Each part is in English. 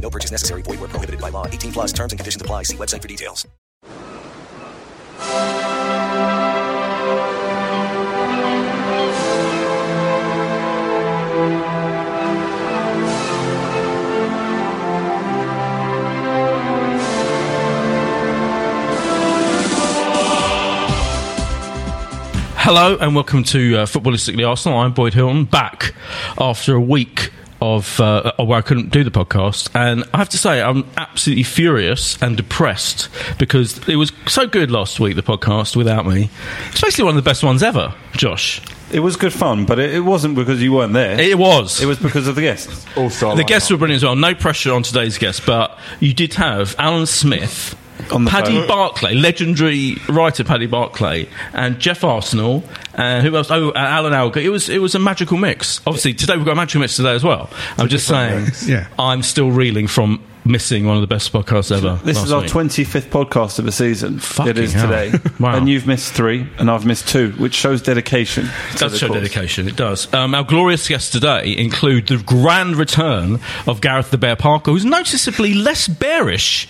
No purchase necessary. Void where prohibited by law. 18 plus terms and conditions apply. See website for details. Hello and welcome to uh, Footballistically Arsenal. I'm Boyd Hilton, back after a week of uh, where I couldn't do the podcast, and I have to say I'm absolutely furious and depressed because it was so good last week. The podcast without me, it's basically one of the best ones ever. Josh, It was good fun, but it, it wasn't because you weren't there. it was. It was because of the guests. Also, the guests were brilliant as well. No pressure on today's guests, but you did have Alan Smith. On the Paddy phone. Barclay, legendary writer Paddy Barclay, and Jeff Arsenal, and who else? Oh, uh, Alan Alger. It was it was a magical mix. Obviously, today we've got a magical mix today as well. I'm just saying, Yeah. I'm still reeling from missing one of the best podcasts ever. This is our week. 25th podcast of the season. Fucking it is hell. today. Wow. And you've missed three, and I've missed two, which shows dedication. It does show cause. dedication. It does. Um, our glorious guests today include the grand return of Gareth the Bear Parker, who's noticeably less bearish.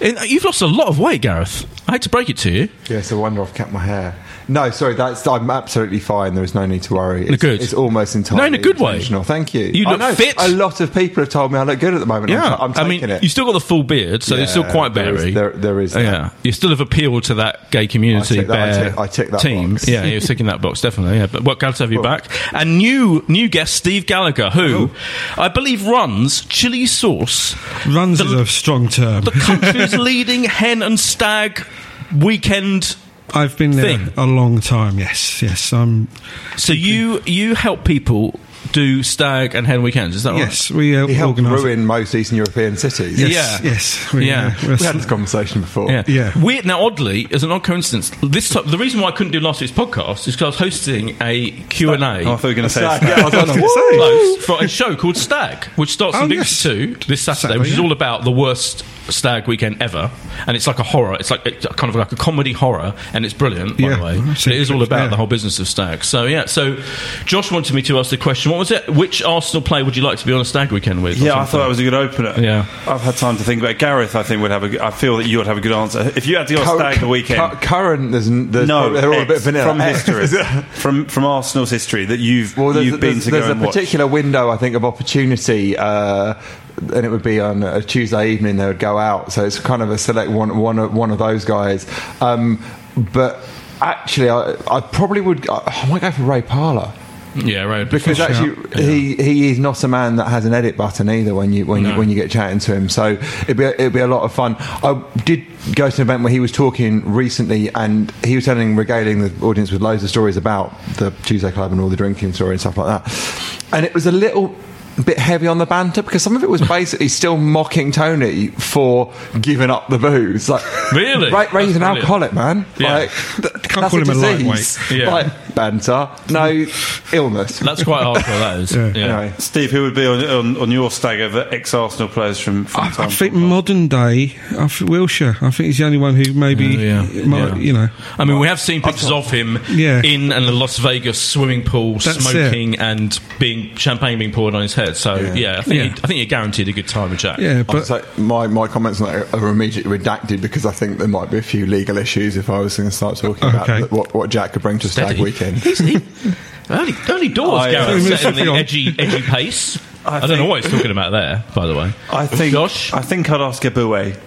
And You've lost a lot of weight, Gareth. I hate to break it to you. Yes, I wonder I've kept my hair. No, sorry, that's I'm absolutely fine. There is no need to worry. It's, Good. it's almost entirely No, in a good way. Thank you. You I look know, fit. A lot of people have told me I look good at the moment. I'm, I'm I taking mean, it. you still got the full beard, so you're still Yeah, quite there is- beary. there- there is Oh, that. yeah, you still have appealed to that gay community. I tick that- I bear tick- I tick that team. box. Yeah, you're ticking that box definitely. Yeah, but what glad to have you Well- back. And new new guest Steve Gallagher, who oh. I believe runs Chili Sauce, Runs The- is a strong term. the country's leading hen and stag weekend. I've been there thing. a long time. Yes, yes. Um, So you you help people do stag and hen weekends. Is that right? yes, we uh, he helped organise. ruin most Eastern European cities. Yes, Yeah. yes. We, Yeah. uh, we're- had this conversation before. Yeah. Yeah. Weird. Now, oddly, as an odd coincidence, this time, the reason why I couldn't do last week's podcast is because I was hosting a Q and Oh, I A. thought you were going to say Stag, stag. yeah, I was gonna Woo! say. for a show called Stag, which starts Oh, on BBC yes. Two this Saturday, Saturday, which is all about the worst stag weekend ever, and it's like a horror. It's like it's kind of like a comedy horror, and it's brilliant, by Yeah. the way. I've But seen it is all about yeah. the whole business of stag. So yeah, so Josh wanted me to ask the question: What was it? Which Arsenal player would you like to be on a stag weekend with? Yeah, I thought that was a good opener. Yeah. I've had time to think about it. Gareth, I think, would have A, I feel that you would have a good answer. If you had to go Cur- stag the weekend. cu- current, there's, n- there's no, they're all a bit X, vanilla. from X. history, from from Arsenal's history that you've Well, you've been there's, to there's go a and watch. particular window, I think, of opportunity, uh, and it would be on a Tuesday evening. They would go out, so it's kind of a select one, one, of- one of those guys. Um, but actually, I, I probably would. I, I might go for Ray Parlour. Yeah, right. Because actually, shout. he, he is not a man that has an edit button either. When you when No. you when you get chatting to him, so it'd be it'd be a lot of fun. I did go to an event where he was talking recently, and he was telling regaling the audience with loads of stories about the Tuesday Club and all the drinking story and stuff like that. And it was a little bit heavy on the banter because some of it was basically still mocking Tony for giving up the booze. Like Really? Ray, Ray's an alcoholic, man. Yeah. Like, th- can't That's call him a disease. lightweight. Yeah. Like banter, no illness. That's quite hardcore. That is. Yeah. Yeah. Anyway. Steve, who would be on, on, on your stag of ex-Arsenal players from, from I, time I think time? modern day, I think Wilshere. I think he's the only one who maybe, Oh, yeah. Uh, might, Yeah. you know. I mean, we have seen pictures of him Yeah. in a Las Vegas swimming pool, That's smoking and being champagne being poured on his head. So yeah, I think Yeah. He, I think you're guaranteed a good time with Jack. Yeah, but say my, my comments on that are immediately redacted because I think there might be a few legal issues if I was going to start talking oh, Okay. what, what Jack could bring to Stag Weekend. He's, he, early, early doors, I, uh, Gareth, Sorry, setting the edgy, edgy pace. I, don't know what he's talking about there, by the way. I think Josh, I think I'd ask Eboué.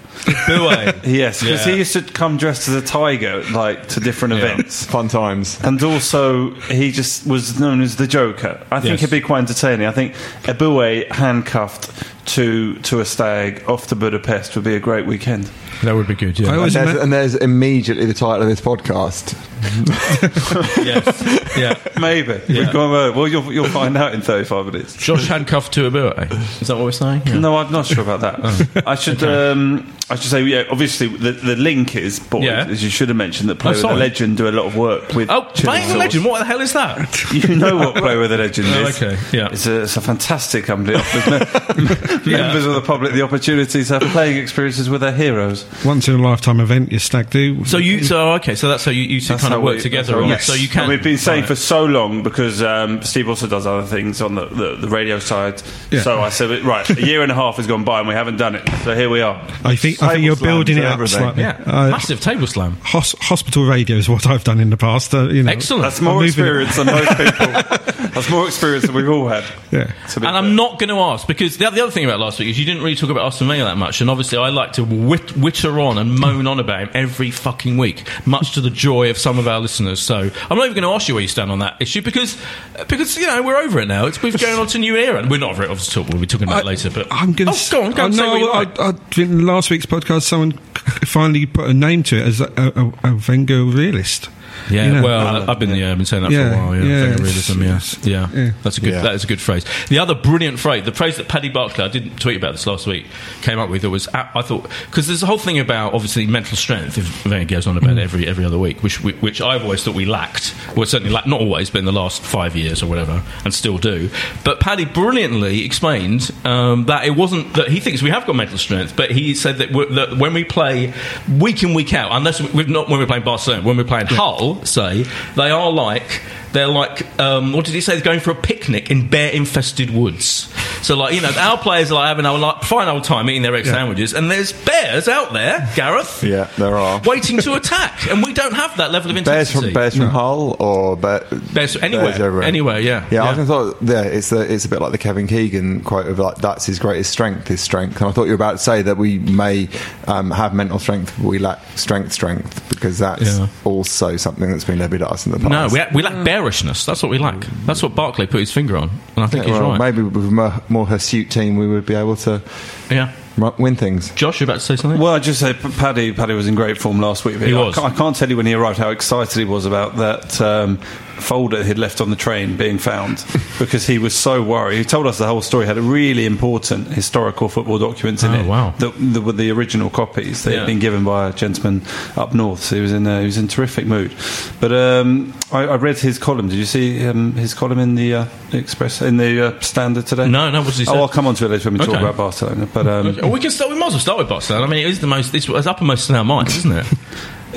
Bouet. Yes, because Yeah. he used to come dressed as a tiger, like to different Yeah. events. Fun times. And also, he just was known as the Joker. I think Yes. it'd be quite entertaining. I think Eboué handcuffed to to a stag off to Budapest would be a great weekend. That would be good. I Yeah. And there's, ima- and there's immediately the title of this podcast. yes. Yeah. Maybe. Yeah. We've gone, uh, well, you'll, you'll find out in 35 minutes. Josh handcuffed to a Bouet. Is that what we're saying? Yeah. No, I'm not sure about that. I should um, I should say, yeah, obviously, the, the link is, boy, Yeah. as you should have mentioned, that Play Oh, with a. Legend do a lot of work with. Oh, Chili playing the legend. What the hell is that? You know what Play with a Legend Oh, is. okay, yeah. It's a, it's a fantastic company. Offers me- members of the public the opportunity to have playing experiences with their heroes. Once in a lifetime event, your stag do. So you, so okay, so that's how you, you two That's kind of work we- together. that's how on we- it. So you can. And we've been saying Right. for so long because um, Steve also does other things on the, the, the radio side. Yeah. So I said, right, a year and a half has gone by and we haven't done it. So here we are. I think I think you're Table building it slams up and slightly. Yeah, Uh, massive table slam. hos- hospital radio is what I've done in the past. Uh, you know, Excellent. That's more I'm moving it. experience than most people. That's more experience than we've all had. Yeah. It's a bit And I'm not going to ask because the, the other thing about last week is you didn't really talk about Arsene Wenger that much, and obviously I like to wit- on and moan on about him every fucking week, much to the joy of some of our listeners. So I'm not even going to ask you where you stand on that issue because because you know we're over it now. It's we've going on to new era, and we're not over it. Obviously, we'll be talking about it later. But I'm going oh, to go on, go on, oh, what you I, like. I, I, in last week's podcast, someone finally put a name to it as a, a, a Wenger realist. Yeah, You know, well, I've been yeah, I've been saying that Yeah, for a while. Yeah, yeah, Wenger realism. Yeah, yeah, yeah. that's a good. Yeah. That is a good phrase. The other brilliant phrase, the phrase that Paddy Barclay, I didn't tweet about this last week, came up with. It was I thought because there's a whole thing about obviously mental strength. If Wenger goes on about Mm. every every other week, which we, which I've always thought we lacked. Well, certainly lacked, not always, but in the last five years or whatever, and still do. But Paddy brilliantly explained um, that it wasn't that he thinks we have got mental strength, but he said that, that when we play week in week out, unless we- we've not when we're playing Barcelona, when we're playing Hull, say they are like they're like um, what did he say? They're going for a picnic in bear infested woods. So like you know, our players are like having a like, fine old time eating their egg sandwiches, and there's bears out there, Gareth. Yeah, there are. Waiting to attack, and we don't have that level of Bears intensity. from Bears from Hull or bear, Bears anywhere, everywhere. anywhere, yeah, Yeah, yeah. I thought yeah, it's a, it's a bit like the Kevin Keegan quote of like that's his greatest strength, his strength. And I thought you were about to say that we may um, have mental strength, but we lack strength, strength because that's Yeah. also something that's been levied at us in the past. No, we, we lack bearishness. That's what we lack. That's what Barclay put his finger on, and I think Yeah, he's well, right. Maybe with a more, more hirsute team, we would be able to Yeah, win things. Josh, you about to say something? Well, I just say Paddy. Paddy was in great form last week. He I was. Can't, I can't tell you when he arrived how excited he was about that um, folder he'd left on the train being found because he was so worried. He told us the whole story had a really important historical football documents in Oh, it. wow. that, that were the original copies. They Yeah. had been given by a gentleman up north. So he was in uh, he was in terrific mood. But um, I, I read his column. Did you see um, his column in the uh, Express in the uh, Standard today? No, no, what did he say? Oh, I'll come on to it later when we talk about Barcelona. But um, Okay, well, we can start. We might as well start with Barcelona. I mean, it is the most. It's, it's uppermost in our minds, isn't it?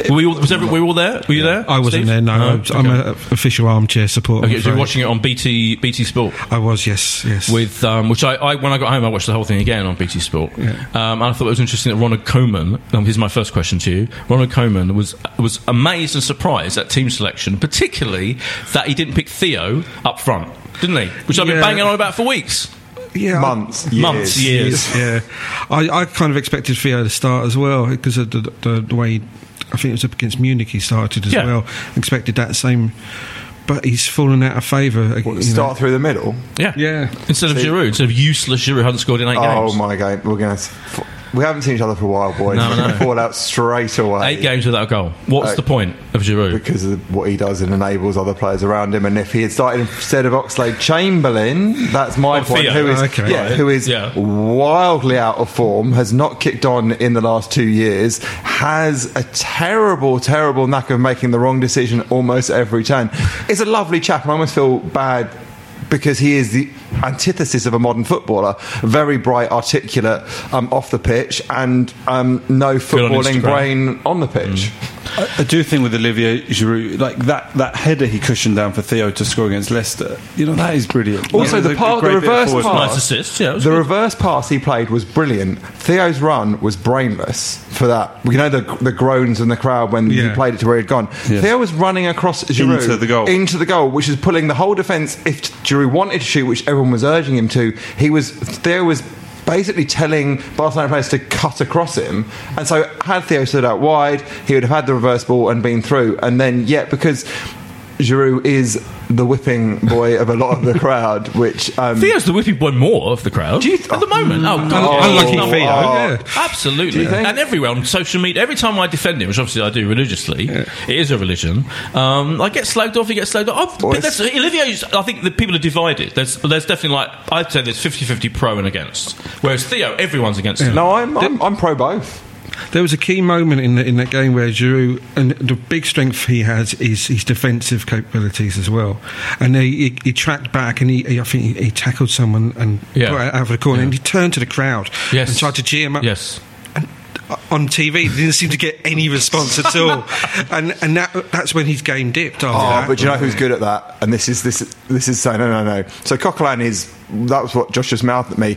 Were we all, was every, we all there? Were you there? I wasn't Steve? there. No, I was- I'm okay. an official armchair supporter. Okay, I'm so you're afraid. watching it on BT BT Sport. I was. Yes. Yes. with um, which I, I when I got home I watched the whole thing again on BT Sport. Yeah. Um, and I thought it was interesting that Ronald Koeman. Um, here's my first question to you. Ronald Koeman was was amazed and surprised at team selection, particularly that he didn't pick Theo up front, didn't he? Which I've been banging on about for weeks. yeah, I- Months, Months, years. years. yeah, I, I kind of expected Theo to start as well because of the, the, the way I think it was up against Munich he started as Yeah. well. Expected that same, but he's fallen out of favour. Uh, what, you know. start through the middle. Yeah, Yeah. Instead of See- Giroud, instead of useless Giroud, hadn't scored in eight Oh games. Oh my game, we're going to. We haven't seen each other for a while, boys. No, no. going to fall out straight away. Eight games without a goal. What's Uh, the point of Giroud? because of what he does and enables other players around him. And if he had started instead of Oxlade Chamberlain, that's my Oh, point. Theo. Who is Okay. yeah, Right. who is Yeah. wildly out of form, has not kicked on in the last two years, has a terrible, terrible knack of making the wrong decision almost every turn. Is a lovely chap, and I almost feel bad. Because he is the antithesis of a modern footballer, very bright, articulate um, off the pitch, and um, no Good on footballing brain on the pitch. I, I do think with Olivier Giroud, like that, that header he cushioned down for Theo to score against Leicester, you know, that is brilliant. Also, That the was part- the reverse pass- Nice assist. Yeah, The good. reverse pass he played was brilliant. Theo's run was brainless for that. You know the the groans in the crowd when he played it to where he'd gone. Yeah. Theo was running across Giroud Into the goal. into the goal, which is pulling the whole defence. If Giroud wanted to shoot, which everyone was urging him to, he was Theo was. Basically, telling Barcelona players to cut across him, and so had Theo stood out wide, he would have had the reverse ball and been through. And then, yet, because Giroud is the whipping boy of a lot of the crowd, which um, Theo's the whipping boy more of the crowd Do you th- at the moment. Oh, God, Oh. Unlucky No, Theo, oh, yeah. Absolutely, Do you think? and everywhere on social media. Every time I defend him, which obviously I do religiously, it is a religion. Um, I get slagged off. He gets slagged off. Oh, but that's, Olivier's. I think the people are divided. There's, there's definitely like I'd say there's 50-50 pro and against. Whereas Theo, everyone's against him. no, I'm, I'm, I'm pro both. There was a key moment in the, in that game where Giroud, and the big strength he has is his defensive capabilities as well. And he, he, he tracked back and he, he I think he, he tackled someone and Yeah. out of the corner and he turned to the crowd Yes. and tried to cheer him up. Yes. On TV, he didn't seem to get any response at all, and and that, that's when his game dipped. After Oh, that. but do you know who's good at that? And this is this this is saying no, no, no. So Coquelin is that was what Josh just mouthed at me.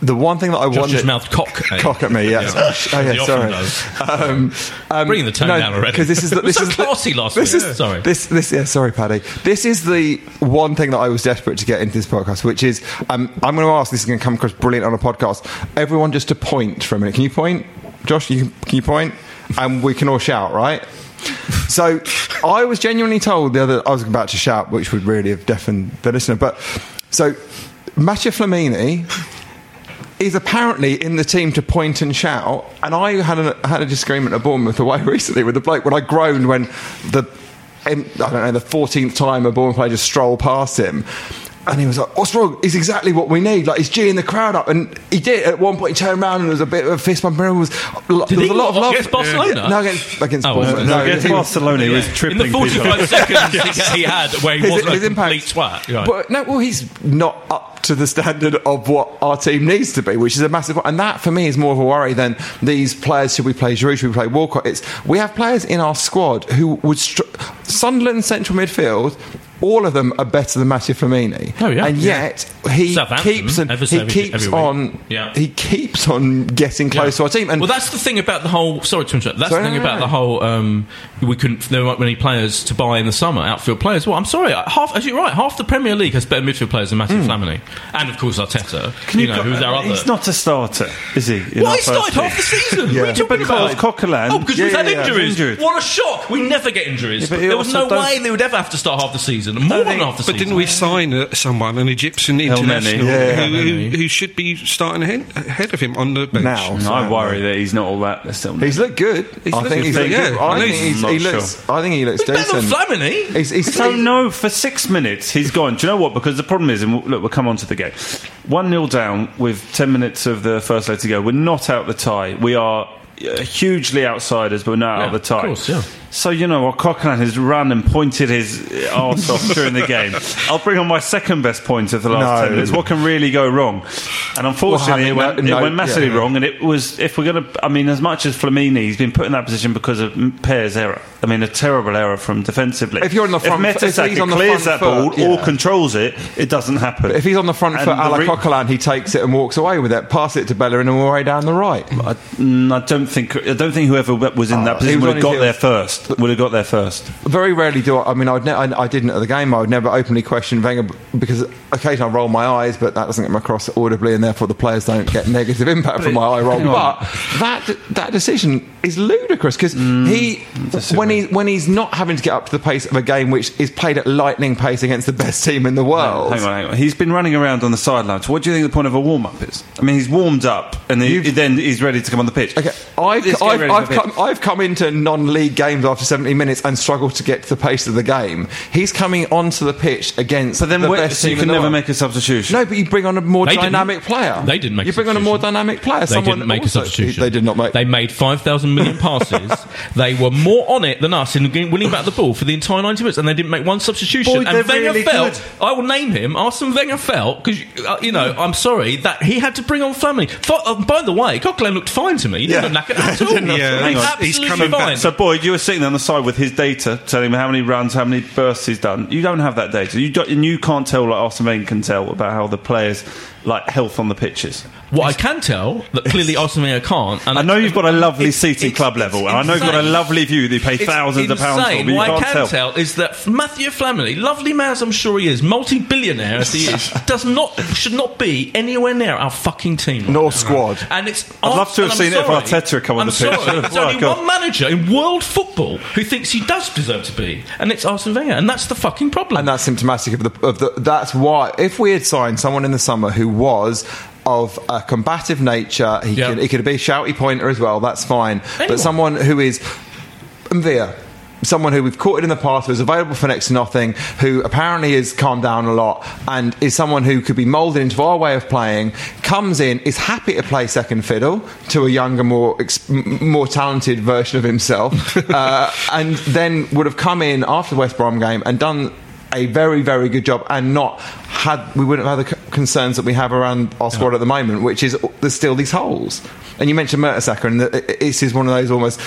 The one thing that I Josh wanted just mouthed cock. eh? cock at me. Yes. Yeah. Oh, yeah, often sorry. does. Um, um, Bringing the tone down already. Because this is the, It was this so is the- classy last this week. Is, Sorry. This this yeah. Sorry, Paddy. This is the one thing that I was desperate to get into this podcast, which is um, I'm going to ask. This is going to come across brilliant on a podcast. Everyone, just to point for a minute. Can you point, Josh? You can, you point? And we can all shout, right? So I was genuinely told the other I was about to shout, which would really have deafened the listener. But so Mathieu Flamini is apparently in the team to point and shout, and I had a had a disagreement at Bournemouth away recently with the bloke when I groaned when the I don't know the fourteenth time a Bournemouth player just strolled past him. And he was like, "What's wrong? He's exactly what we need. Like he's geeing the crowd up." And he did. At one point, he turned around and there was a bit of a fist bump. There was, there was he? a lot of love Against Barcelona? Yeah, no, against against Oh, Bournemouth. No, against he was- Barcelona, he was In tripping the people. 45 seconds he- he had where he His- wasn't his a impact. complete twat. Right. But no, well, he's not up to the standard of what our team needs to be, which is a massive. And that for me is more of a worry than these players. Should we play Giroud? Should we play Walcott? It's we have players in our squad who would str- Sunderland central midfield. All of them are better than Mathieu Flamini. Oh, yeah. and Yeah. yet he keeps on, he every- keeps every on Yeah. he keeps on getting close to our team. And well, that's the thing about the whole. Sorry to interrupt. That's Sorry, the thing no, no, about no. the whole. Um, we couldn't. There weren't many players to buy in the summer. Outfield players. Well, I'm sorry. Half, as you're right, half the Premier League has better midfield players than Matthew Hmm. Flamini, and of course Arteta. you, know, who's our other? He's not a starter, is he? in Well, our he started team? half the season. Yeah. What are you talking Because about? Coquelin- Oh, because Yeah, we've had yeah, yeah. injuries. Injured. What a shock! We never get injuries. Yeah, there was no way they would ever have to start half the season. More than half the But season. didn't we sign uh, someone, an Egyptian international, Yeah. who, who, Neni. who should be starting ahead, ahead of him on the bench? now No, I worry that he's not all that. Still He's looked good. I think he's looked good. I I think he's he's, he looks. I think he looks Better than decent. Flamini. He's, he's, So no, for six minutes he's gone. Do you know what? Because the problem is, and we'll- look, we'll come on to the game. One 0 down with ten minutes of the first leg to go. We're not out the tie. We are uh, hugely outsiders, but we're not out of the tie. of course, yeah. So you know, what Coquelin has run and pointed his arse off during the game. I'll bring on my second best point of the last No. ten minutes. What can really go wrong? And unfortunately, Well, it, went, having- it went massively yeah. wrong. And it was, if we're going to, I mean, as much as Flamini, he's been put in that position because of Per's error. I mean, a terrible error from defensively. If you're on the front if foot- if on the clears that ball foot, or controls it, it doesn't happen. If he's on the front And foot, the re- Coquelin, he takes it and walks away with it. Pass it to Bellerin and all the way down the right. I, mm, I don't think I don't think whoever was in Oh, that position would have got there heels. First. Would have got there first. Very rarely do I. I mean, I, would ne- I, I didn't at the game. I would never openly question Wenger because occasionally I roll my eyes, but that doesn't come across audibly, and therefore the players don't get negative impact from my eye roll. But that that decision is ludicrous because Mm. he when he when he's not having to get up to the pace of a game which is played at lightning pace against the best team in the world. Hang on, hang on. He's been running around on the sidelines. What do you think the point of a warm up is? I mean, he's warmed up and he, You've- then he's ready to come on the pitch. Okay, I've, Let's I've, I've, come, pitch. I've come into non-league games after 70 minutes and struggled to get to the pace of the game. He's coming onto the pitch against But then, the where- best so you can in the never world. make a substitution. No, but you bring on a more They didn't. dynamic player. They didn't make You a bring on a more substitution. dynamic player. They Someone didn't make also- a substitution. They did not make. They made 5,000 million passes. they were more on it than us in winning back the ball for the entire 90 minutes, and they didn't make one substitution. Boy, and Wenger really felt, good. I will name him, Arsene Wenger felt, because, uh, you know, I'm sorry, that he had to bring on Flamini. F- uh, by the way, Coquelin looked fine to me. He didn't Yeah. look knackered at all. Yeah, on. Absolutely He's coming fine. back. So, Boyd, you were sitting on the side with his data, telling him how many runs, how many bursts he's done. You don't have that data. You don't, and you can't tell like Arsene Wenger can tell about how the players like health on the pitches. What I can tell that clearly Arsene Wenger can't. And I know you've got a lovely It's- seating it's- club level, it's and I know you've got a lovely view that you pay It's thousands of pounds for, insane. but you what can't I can tell. tell. is that Matthew Flamini, lovely man as I'm sure he is, multi-billionaire as he is, does not should not be anywhere near our fucking team. right Nor now. squad. And it's I'd love to have and I'm seen it if sorry. Arteta had come on I'm the pitch. Sorry, there's only God. one manager in world football who thinks he does deserve to be, and it's Arsene Wenger, and that's the fucking problem. and that's symptomatic of the, of the. That's why if we had signed someone in the summer who was of a combative nature, he Yeah. could he could be a shouty pointer as well. That's fine. Anyone. But someone who is M'Vila. Someone who we've courted in the past, who's available for next to nothing, who apparently has calmed down a lot, and is someone who could be moulded into our way of playing. Comes in, is happy to play second fiddle to a younger, more more talented version of himself, uh, and then would have come in after the West Brom game and done a very, very good job, and not had we wouldn't have had the concerns that we have around our squad at the moment, which is there's still these holes. And you mentioned Mertesacker, and th- this is one of those almost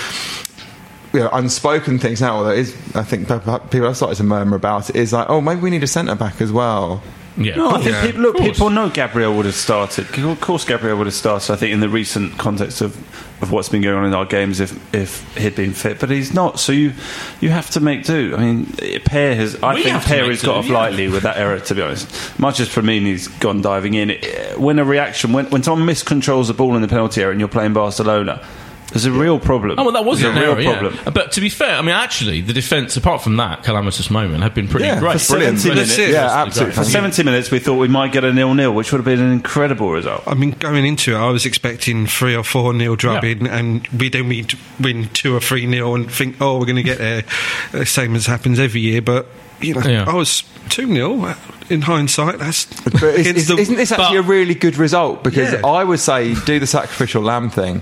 you know, unspoken things now. Although it is, I think pe- pe- people have started to murmur about it. Is like, oh, maybe we need a centre back as well. Yeah. No, I think Yeah. people, look, people know Gabriel would have started. Of course, Gabriel would have started. I think in the recent context of, of what's been going on in our games, if if he'd been fit, but he's not. So you you have to make do. I mean, Per has. I We think Per has do, got off yeah. lightly with that error. To be honest, much as Flamini's gone diving in, it, when a reaction when when someone miscontrols the ball in the penalty area and you're playing Barcelona, there's a real problem. Oh well, that was There's a real error, yeah. problem. But to be fair, I mean, actually, the defence, apart from that calamitous moment, had been pretty Yeah, great. for brilliant. 70 That's minutes. it. Yeah, Absolutely absolutely. For 70 minutes, we thought we might get a nil-nil, which would have been an incredible result. I mean, going into it, I was expecting three or four nil drubbing, and we then we'd win two or three nil and think, oh, we're going to get there. Uh, Same as happens every year, but you know, Yeah. I was two nil in hindsight. That's But is, is, the, isn't this actually but- a really good result? Because Yeah. I would say do the sacrificial lamb thing.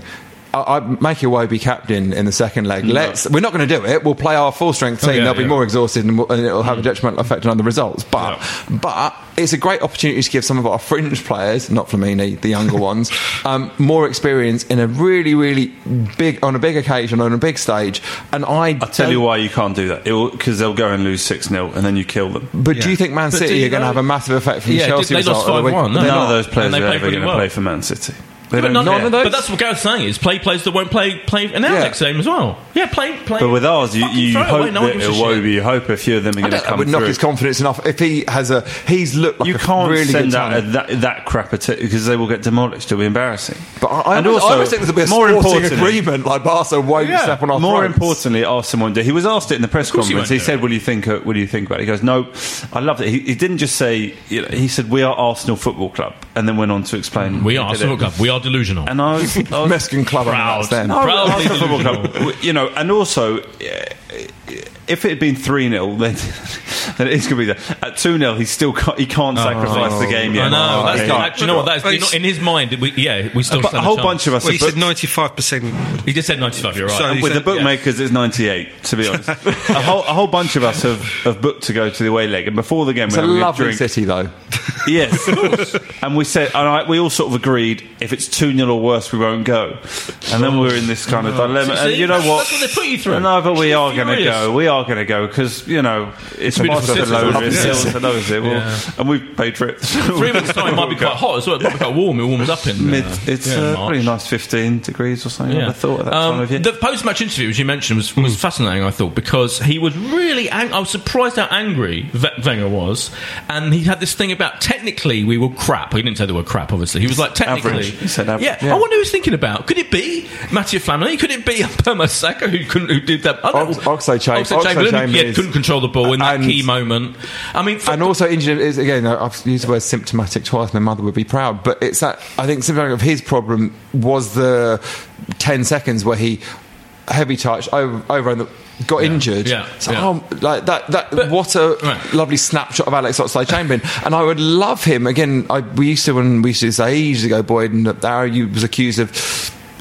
I, I'd make Iwobi captain in the second leg. Let's. We're not going to do it. We'll play our full strength team. Oh, yeah, They'll be more exhausted, and, we'll- and it'll have a detrimental effect on the results. But but it's a great opportunity to give some of our fringe players, not Flamini, the younger ones, um, more experience in a really really big on a big occasion on a big stage. And I I'll tell you why you can't do that. Because they'll go and lose 6 0 and then you kill them. But do you think Man City you are going to have a massive effect from Yeah, Chelsea they lost result? of the week? 5-1, no? None of those players are ever going to well. play for Man City. They But, don't none, care. Of those? but that's what Gareth's saying is play players that won't play play in our Yeah. next game as well. Yeah, play play. But with ours, you, you throw it hope away, no that gives a shit. Iwobi, you hope a few of them are going to That come would knock his confidence enough if he has a. He's looked like you a can't really send good out that, that crap at because they will get demolished. It'll be embarrassing. But I, I, and always, also, I always think there'll be a more sporting importantly- agreement like Barca won't step on our More throats. importantly, Arsene won't do. He was asked it in the press course he conference. He, said, it. "What do you think? uh, What do you think about?" it? He goes, "No, I loved it." He, he didn't just say. You know, he said, "We are Arsenal Football Club," and then went on to explain. we are did Arsenal it. Club. We are delusional. And I was, I was Mexican club Proud. then. No. Proudly Arsenal Football delusional. Club. You know, and also, eh, if it had been 3 0, then, then it is going to be there. At 2 0, he still can't, he can't oh. sacrifice the game yet. I know. That's Okay. do you know what? That's Well, in his mind. We, yeah, we still But stand a whole chance. bunch of us well, he have said booked- ninety five percent. He just said ninety-five. You're right. So- with the said- bookmakers, it's 98, to be honest. a, whole, a whole bunch of us have, have booked to go to the away leg, and before the game, It's we a were having lovely drink. city, though. Yes, and we said, and I, we all sort of agreed, if it's 2 0 or worse, we won't go. And then we're in this kind of oh. dilemma. See, and you know what? that's what they put you through. No, but we are going to Furious. go. We are going to go because you know it's a beautiful city. Barcelona, it's Yeah. still Barcelona, well, Yeah. and we've paid for it. Three months time might be quite hot as well. It might be quite warm. It warms up in Mid, uh, it's yeah, uh, March. probably a nice 15 degrees or something. I thought at that Um, time of year. The post-match interview, as you mentioned, was, was fascinating. I thought because he was really. Ang- I was surprised how angry V- Wenger was, and he had this thing about technically we were crap. He didn't say the word crap. Obviously, he was like technically. He said average. Yeah. Yeah. I wonder who he's thinking about. Could it be Mathieu Flamini? Could it be Per Mertesacker who couldn't who did that? I don't Ox- Oxlade-Chamberlain yeah, couldn't control the ball in that and- key moment. I mean, and also injured is again I've used the word symptomatic twice my mother would be proud but it's that I think symptomatic of his problem was the 10 seconds where he heavy touch over, over and got injured yeah, so yeah. oh, like that that But- what a Right. lovely snapshot of Alex Oxlade-Chamberlain and I would love him again I, we used to when we used to say ages ago Boyd and that Arrow was accused of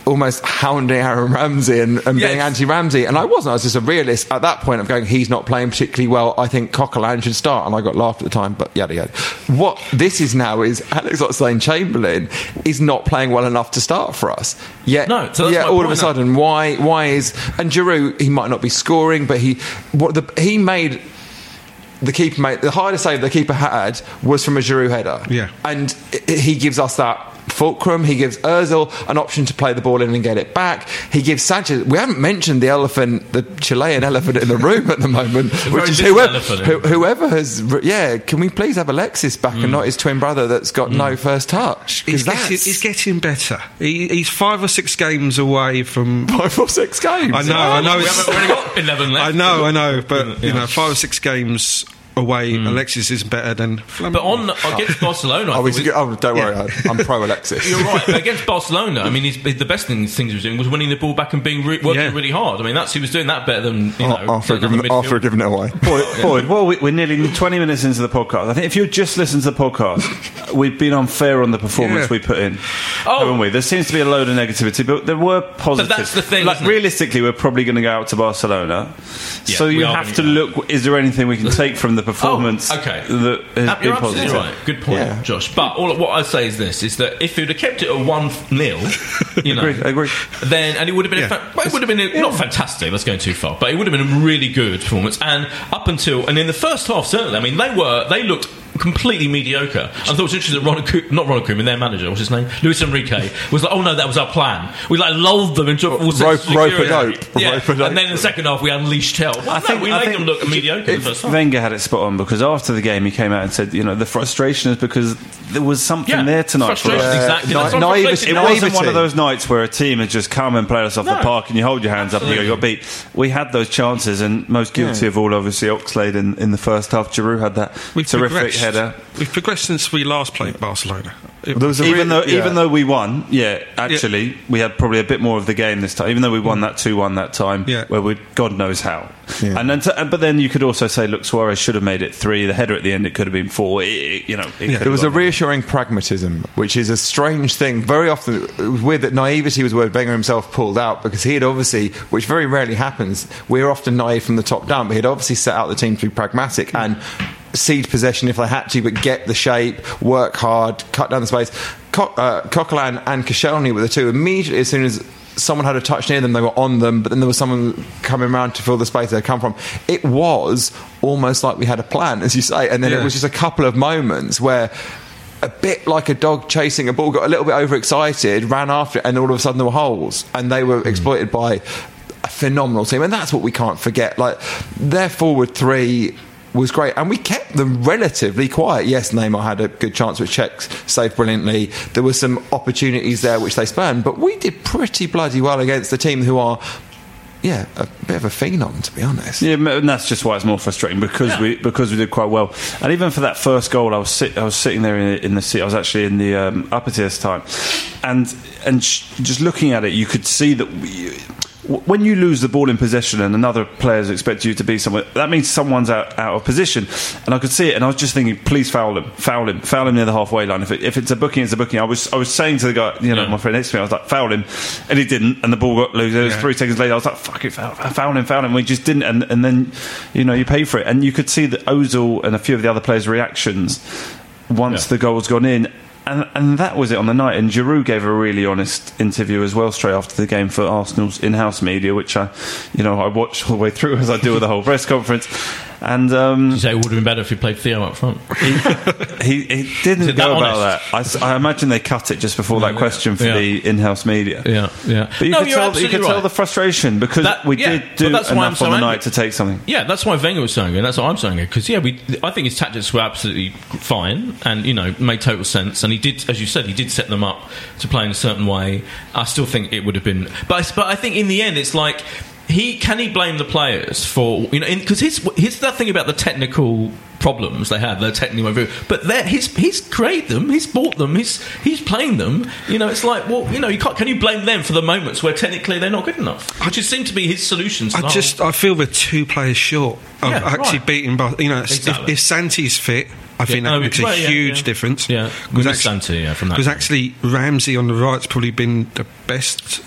almost hounding Aaron Ramsey and, and Yes. being anti-Ramsey and I wasn't I was just a realist at that point of going he's not playing particularly well I think Coquelin should start and I got laughed at the time but yada yada what this is now is Alex Oxlade-Chamberlain is not playing well enough to start for us yet No, so that's yeah all of a point now. sudden why why is and Giroud he might not be scoring but he what the he made the keeper made the hardest save the keeper had was from a Giroud header. Yeah. and he gives us that fulcrum. He gives Özil an option to play the ball in and get it back. He gives Sanchez. We haven't mentioned the elephant, the Chilean elephant in the room at the moment, which is whoever, whoever has. Yeah, can we please have Alexis back Mm. and not his twin brother that's got no first touch? He's getting, he's getting better. He, he's five or six games away from. five or six games. I know, I know. We haven't, really got eleven left. I know, I know, but you know, five or six games away, Hmm. Alexis is better than. Flam- But on against Barcelona, I Oh, thought we- oh, don't worry, I- I'm pro Alexis. You're right. Against Barcelona, I mean, he's, the best thing things he was doing was winning the ball back and being re- working Yeah. really hard. I mean, that's he was doing that better than you know. after, another giving, midfield- after giving it away. Boyd, Boyd, well, we, we're nearly 20 minutes into the podcast. I think if you just listened to the podcast, we've been unfair on the performance Yeah. we put in, Oh. haven't we? There seems to be a load of negativity, but there were positives. that's the thing, Like, isn't it? realistically, we're probably going to go out to Barcelona. Yeah, so you have gonna to go. look, is there anything we can take from the performance Oh, okay. that has You're absolutely positive? right. Good point, Yeah. Josh. But all, what I say is this: is that if he'd have kept it at one 0 you know, Agreed, agreed. then and it would have been a Yeah. fa- well, it would have been a, not fantastic. That's going too far, but it would have been a really good performance. And up until and in the first half, certainly, I mean, they were they looked completely mediocre. I thought it was interesting that Ronald, Ko- not Ronald Koeman, their manager, what's his name, Luis Enrique, was like, "Oh no, that was our plan." We like lulled them into a full sense of Rope- rope security. and dope. Yeah. Rope and dope. and then in the second half, we unleashed hell. Well, I no, think we I made think them look mediocre in the first If half. Wenger had it spot on because after the game he came out and said, you know, the frustration is because there was something Yeah, there tonight for frustration, us. exactly. na- That's what naivety- frustration wasn't one of those nights where a team had just come and played us off No. the park and you hold your hands up and you go, got beat. We had those chances, and most guilty Yeah. of all, obviously, Oxlade in, in the first half. Giroud had that We've terrific progressed. Header. We've progressed since we last played Barcelona. It- There was a Even real- though, yeah. even though we won, yeah, actually, we had probably a bit more of the game this time. Even though we won mm. that two-one that time, Yeah. where we God knows how. Yeah. And then, to, but then you could also say, look, Suarez should have made it three. The header at the end, it could have been four. It, it- you know, it could There was a gone. reassuring pragmatism, which is a strange thing. Very often, it was weird that naivety was where Wenger himself pulled out because he had obviously, which very rarely happens, we're often naive from the top down, but he'd obviously set out the team to be pragmatic and cede possession if they had to, but get the shape, work hard, cut down the space. Co- uh, Coquelin and Koscielny were the two. Immediately, as soon as someone had a touch near them, they were on them, but then there was someone coming around to fill the space they'd come from. It was almost like we had a plan, as you say, and then it was just a couple of moments where a bit like a dog chasing a ball, got a little bit overexcited, ran after it, and all of a sudden there were holes, and they were exploited by a phenomenal team, and that's what we can't forget. Like their forward three was great, and we kept them relatively quiet. Yes, Neymar had a good chance with Cech saved brilliantly. There were some opportunities there which they spurned, but we did pretty bloody well against the team who are. Yeah, a bit of a phenom, to be honest. Yeah, and that's just why it's more frustrating because we because we did quite well. And even for that first goal, I was sit, I was sitting there in, in the seat. I was actually in the um, upper tiers time, and and sh- just looking at it, you could see that. We, when you lose the ball in possession and another players expect you to be somewhere, that means someone's out, out of position. And I could see it, and I was just thinking, please foul him, foul him, foul him near the halfway line. If, it, if it's a booking, it's a booking. I was I was saying to the guy, you know, Yeah. my friend next to me, I was like, foul him, and he didn't, and the ball got loose. It was Yeah. three seconds later. I was like, fuck it, foul, foul him, foul him. We just didn't, and, and then you know you pay for it, and you could see that Ozil and a few of the other players' reactions once Yeah. the goal's gone in. And and that was it on the night. And Giroud gave a really honest interview as well straight after the game for Arsenal's in-house media, which I, you know, I watched all the way through as I do with the whole press conference. And um, You say it would have been better if he played Theo up front. he, he didn't Is go that about that. I, imagine they cut it just before that question for Yeah. the in-house media. Yeah, yeah. But you No, could tell you could tell the frustration because That- we yeah, did do that's why I'm enough so on the angry. night to take something. Yeah, that's why Wenger was saying it. That's why I'm saying it because yeah, we. I think his tactics were absolutely fine and you know made total sense. And he did, as you said, he did set them up to play in a certain way. I still think it would have been, but I, but I think in the end, it's like he can he blame the players for you know because his here's that thing about the technical problems they had the technical review but they're- he's he's created them he's bought them he's he's playing them you know it's like well you know you can't can you blame them for the moments where technically they're not good enough which just seem to be his solutions I the whole- just I feel we're two players short of Yeah, actually right. beating. Bar- you know, if- Exactly. if, if Santi's fit, I think no, that makes a well, yeah, huge yeah. difference. Yeah, because miss Santi, yeah, from that because actually Ramsey on the right's probably been the best.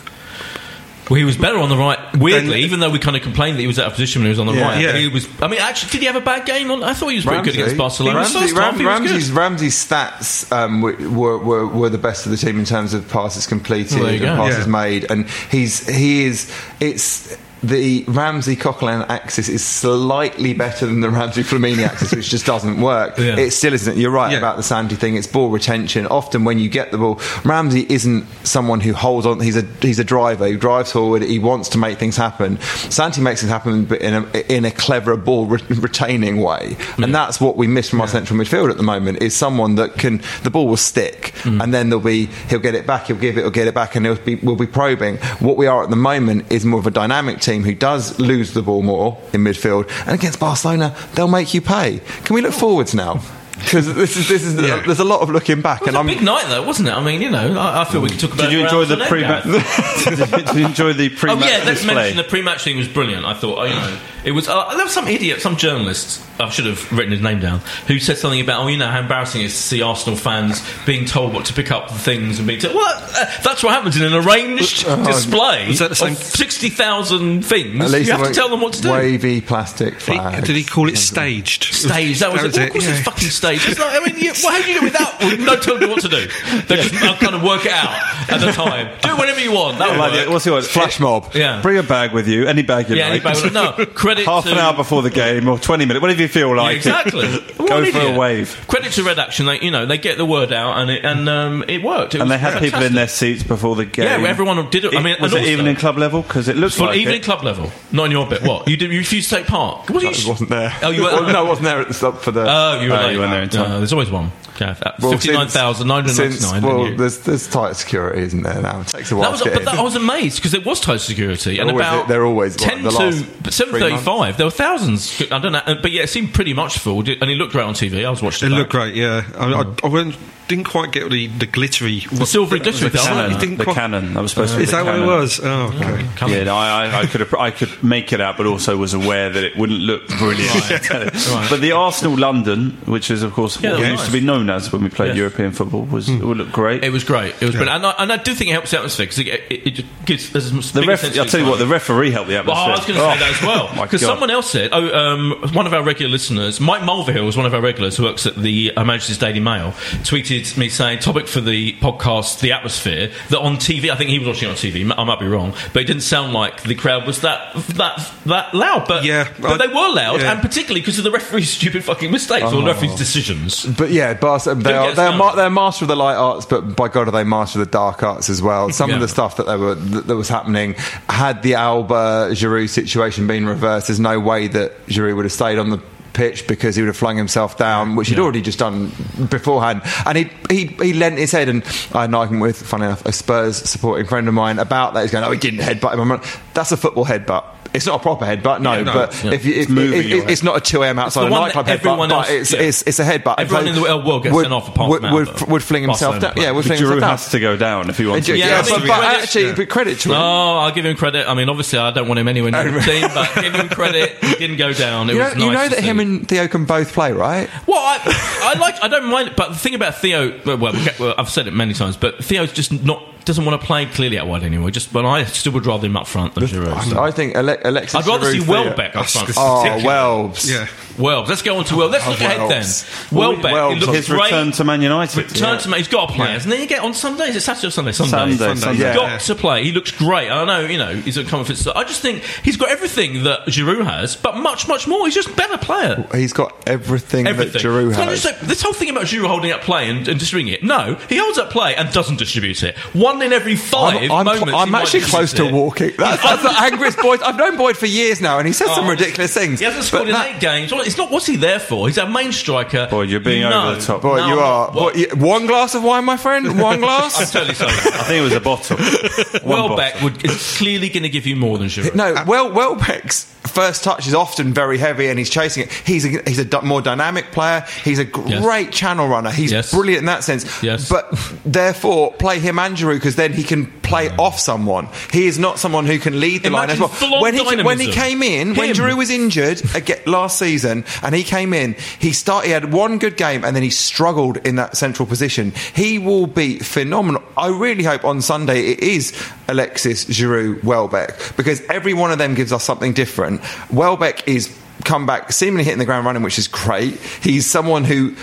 Well, he was better on the right. Weirdly, even though we kind of complained that he was out of position when he was on the Yeah. right, Yeah. he was. I mean, actually, did he have a bad game? On, I thought he was pretty good against Barcelona. Ramsey, First Ram- he was good. Ramsey's, Ramsey's stats um, were, were, were, were the best of the team in terms of passes completed Well, there you and go. passes Yeah. made, and he's he is it's. The Ramsey Coquelin axis is slightly better than the Ramsey Flamini axis, which just doesn't work. Yeah. It still isn't. You're right Yeah. about the Santi thing. It's ball retention. Often when you get the ball, Ramsey isn't someone who holds on. He's a he's a driver. He drives forward. He wants to make things happen. Santi makes things happen, but in a in a clever ball re- retaining way, and that's what we miss from our central midfield at the moment. Is someone that can the ball will stick, mm. and then there'll be he'll get it back, he'll give it, he'll get it back, and he'll be we'll be probing. What we are at the moment is more of a dynamic team who does lose the ball more in midfield, and against Barcelona they'll make you pay. Can we look forwards now? Because this is this is Yeah. there's a lot of looking back, It was and a I'm big night, though, wasn't it? I mean, you know, I, I feel we could talk about. Did you enjoy the pre? on end, Did you enjoy the pre-match Oh yeah, let's display? mention the pre-match thing was brilliant. I thought, oh, you know, it was. Uh, there was some idiot, some journalist. I should have written his name down. Who said something about, oh, you know, how embarrassing it is to see Arsenal fans being told what to pick up the things and being told. Well, uh, that's what happens in an arranged display was that the same- of sixty thousand things. at least you have to tell them what to do. Wavy plastic He- flags. did he call it staged? Stage. That was, it. Of course, yeah. it's fucking stage. It's like, I mean, you, well, how do you do it without? Well, no telling them what to do. They just uh, kind of work it out at the time. Do it whenever you want. That would Like, work. what's it? Flash mob. Yeah. Bring a bag with you, any bag you Yeah, like. anybody would- no, credit Half to, an hour before the game or twenty minutes, whatever you feel Yeah, like. exactly. Go an for a wave. Credit to Red Action. They, you know, they get the word out, and it and um, it worked. It And was they had people in their seats before the game. Yeah, everyone did it. I mean, was and it also- evening club level? Because it looks For like evening it. club level, not in your bit. What you did? You refused to take part. Was I you? wasn't there. Oh, you weren't. no, I wasn't there at the stop for the. Oh, you were late. you weren't there. No, there's always one. Yeah, Well, fifty-nine thousand nine hundred since- ninety-nine. Well, there's there's tight security, isn't there? Now it takes a while That was, to get but in. that, I was amazed because it was tight security, and They're always- about they're always, what, ten the to seven thirty-five. There were thousands. I don't know, uh, but yeah, it seemed pretty much full. And he looked great on TV. I was watching. It back. looked great, yeah. I, I, mm. I went, didn't quite get the, the glittery. The silvery glittery. the thing. cannon. You The quite- cannon. That was supposed to be Is the that what it was? Oh, okay. Come Yeah, no, I, I, I could I could make it out, but also was aware that it wouldn't look brilliant. But the Arsenal London, which is of course Yeah, what that it used nice. to be known as when we played Yes. European football, was it would look great. It was great. It was brilliant, and I, and I do think it helps the atmosphere because it, it, it just gives. There's the bigger ref, sense I'll tell you what, the referee helped the Well, atmosphere. I was going to say that as well because someone else said, "Oh, um, one of our regular listeners, Mike Mulvihill, is one of our regulars who works at the uh, Manchester's Daily Mail, tweeted me saying topic for the podcast, the atmosphere that on TV. I think he was watching it on TV. I might be wrong, but it didn't sound like the crowd was that that that loud. But Yeah, but I- they were loud, yeah. and particularly because of the referee's stupid fucking mistakes or the referee's decisions. But yeah, They are, they're, ma- they're master of the light arts, but by God, are they master of the dark arts as well? Some Yeah. of the stuff that they were that, that was happening had the Alba Giroud situation been reversed, there's no way that Giroud would have stayed on the pitch because he would have flung himself down, which he'd Yeah. already just done beforehand. And he he he lent his head, and I had an argument with, funny enough, a Spurs supporting friend of mine about that. He's going, "Oh, he didn't headbutt him." I'm like, That's a football headbutt. It's not a proper headbutt, no. Yeah, no. but Yeah. if, you, if It's moving it- it's not a 2 a.m. outside the a nightclub that headbutt, everyone but it's, yeah. it's it's a headbutt. Everyone in the world gets would, sent off apart would, from would, Alba. would fling himself down. Yeah, would But fling Giroud himself down. has to go down if he wants Yeah, to. Yeah, yeah, but, but actually, yeah. but credit to him. Oh, I'll give him credit. I mean, obviously, I don't want him anywhere near the team, but give him credit. He didn't go down. It you know, was nice you know that him and Theo can both play, right? Well, I, I like. I don't mind. it, But the thing about Theo, well, well, we get- well, I've said it many times, but Theo's just not doesn't want to play clearly out wide anymore. Just, but I still would rather him up front than Giroud. I think Ale- Alexis. I'd rather see Giroud, Theo- Welbeck up front. Oh, particularly. Welbs. Yeah. Welbs. Let's go on to Welbs. Let's look ahead then. Welbeck. Welbs, he his great. return to Man United. Return to Man. He's got to play, hasn't he? You get on Sunday. Is it Saturday or Sunday? Sunday. Sunday, Sunday. He's Yeah. got to play. He looks great. I know, you know, he's a comfort. So I just think he's got everything that Giroud has, but much, much more. He's just a better player. He's got everything, Everything. that Giroud has. say, this whole thing about Giroud holding up play and, and distributing it. No, he holds up play and doesn't distribute it. One in every 5 I'm, I'm, moments. I'm actually close to it. walking. That's, that's the angriest Boyd. I've known Boyd for years now, and he says some Oh, ridiculous things. He hasn't scored in that- eight games. Well, It's not what's he there for. He's our main striker. Boy, you're being You over the top. Boy, No, you I'm are. not. What? Boy, you- one glass of wine, my friend. One I'm glass. totally sorry. I think it was a bottle. One Welbeck bottle. would, is clearly going to give you more than Giroud. No, well, Welbeck's first touch is often very heavy, and he's chasing it. He's a, he's a d- more dynamic player. He's a great channel runner. He's Yes. brilliant in that sense. Yes. But therefore, play him and Giroud because then he can play mm. off someone. He is not someone who can lead the line as well. full-on When he when he dynamism. came in, when Him. Giroud was injured again, last season, and he came in, he started. He had one good game, and then he struggled in that central position. He will be phenomenal. I really hope on Sunday it is Alexis Giroud Welbeck because every one of them gives us something different. Welbeck is come back seemingly hitting the ground running, which is great. He's someone who.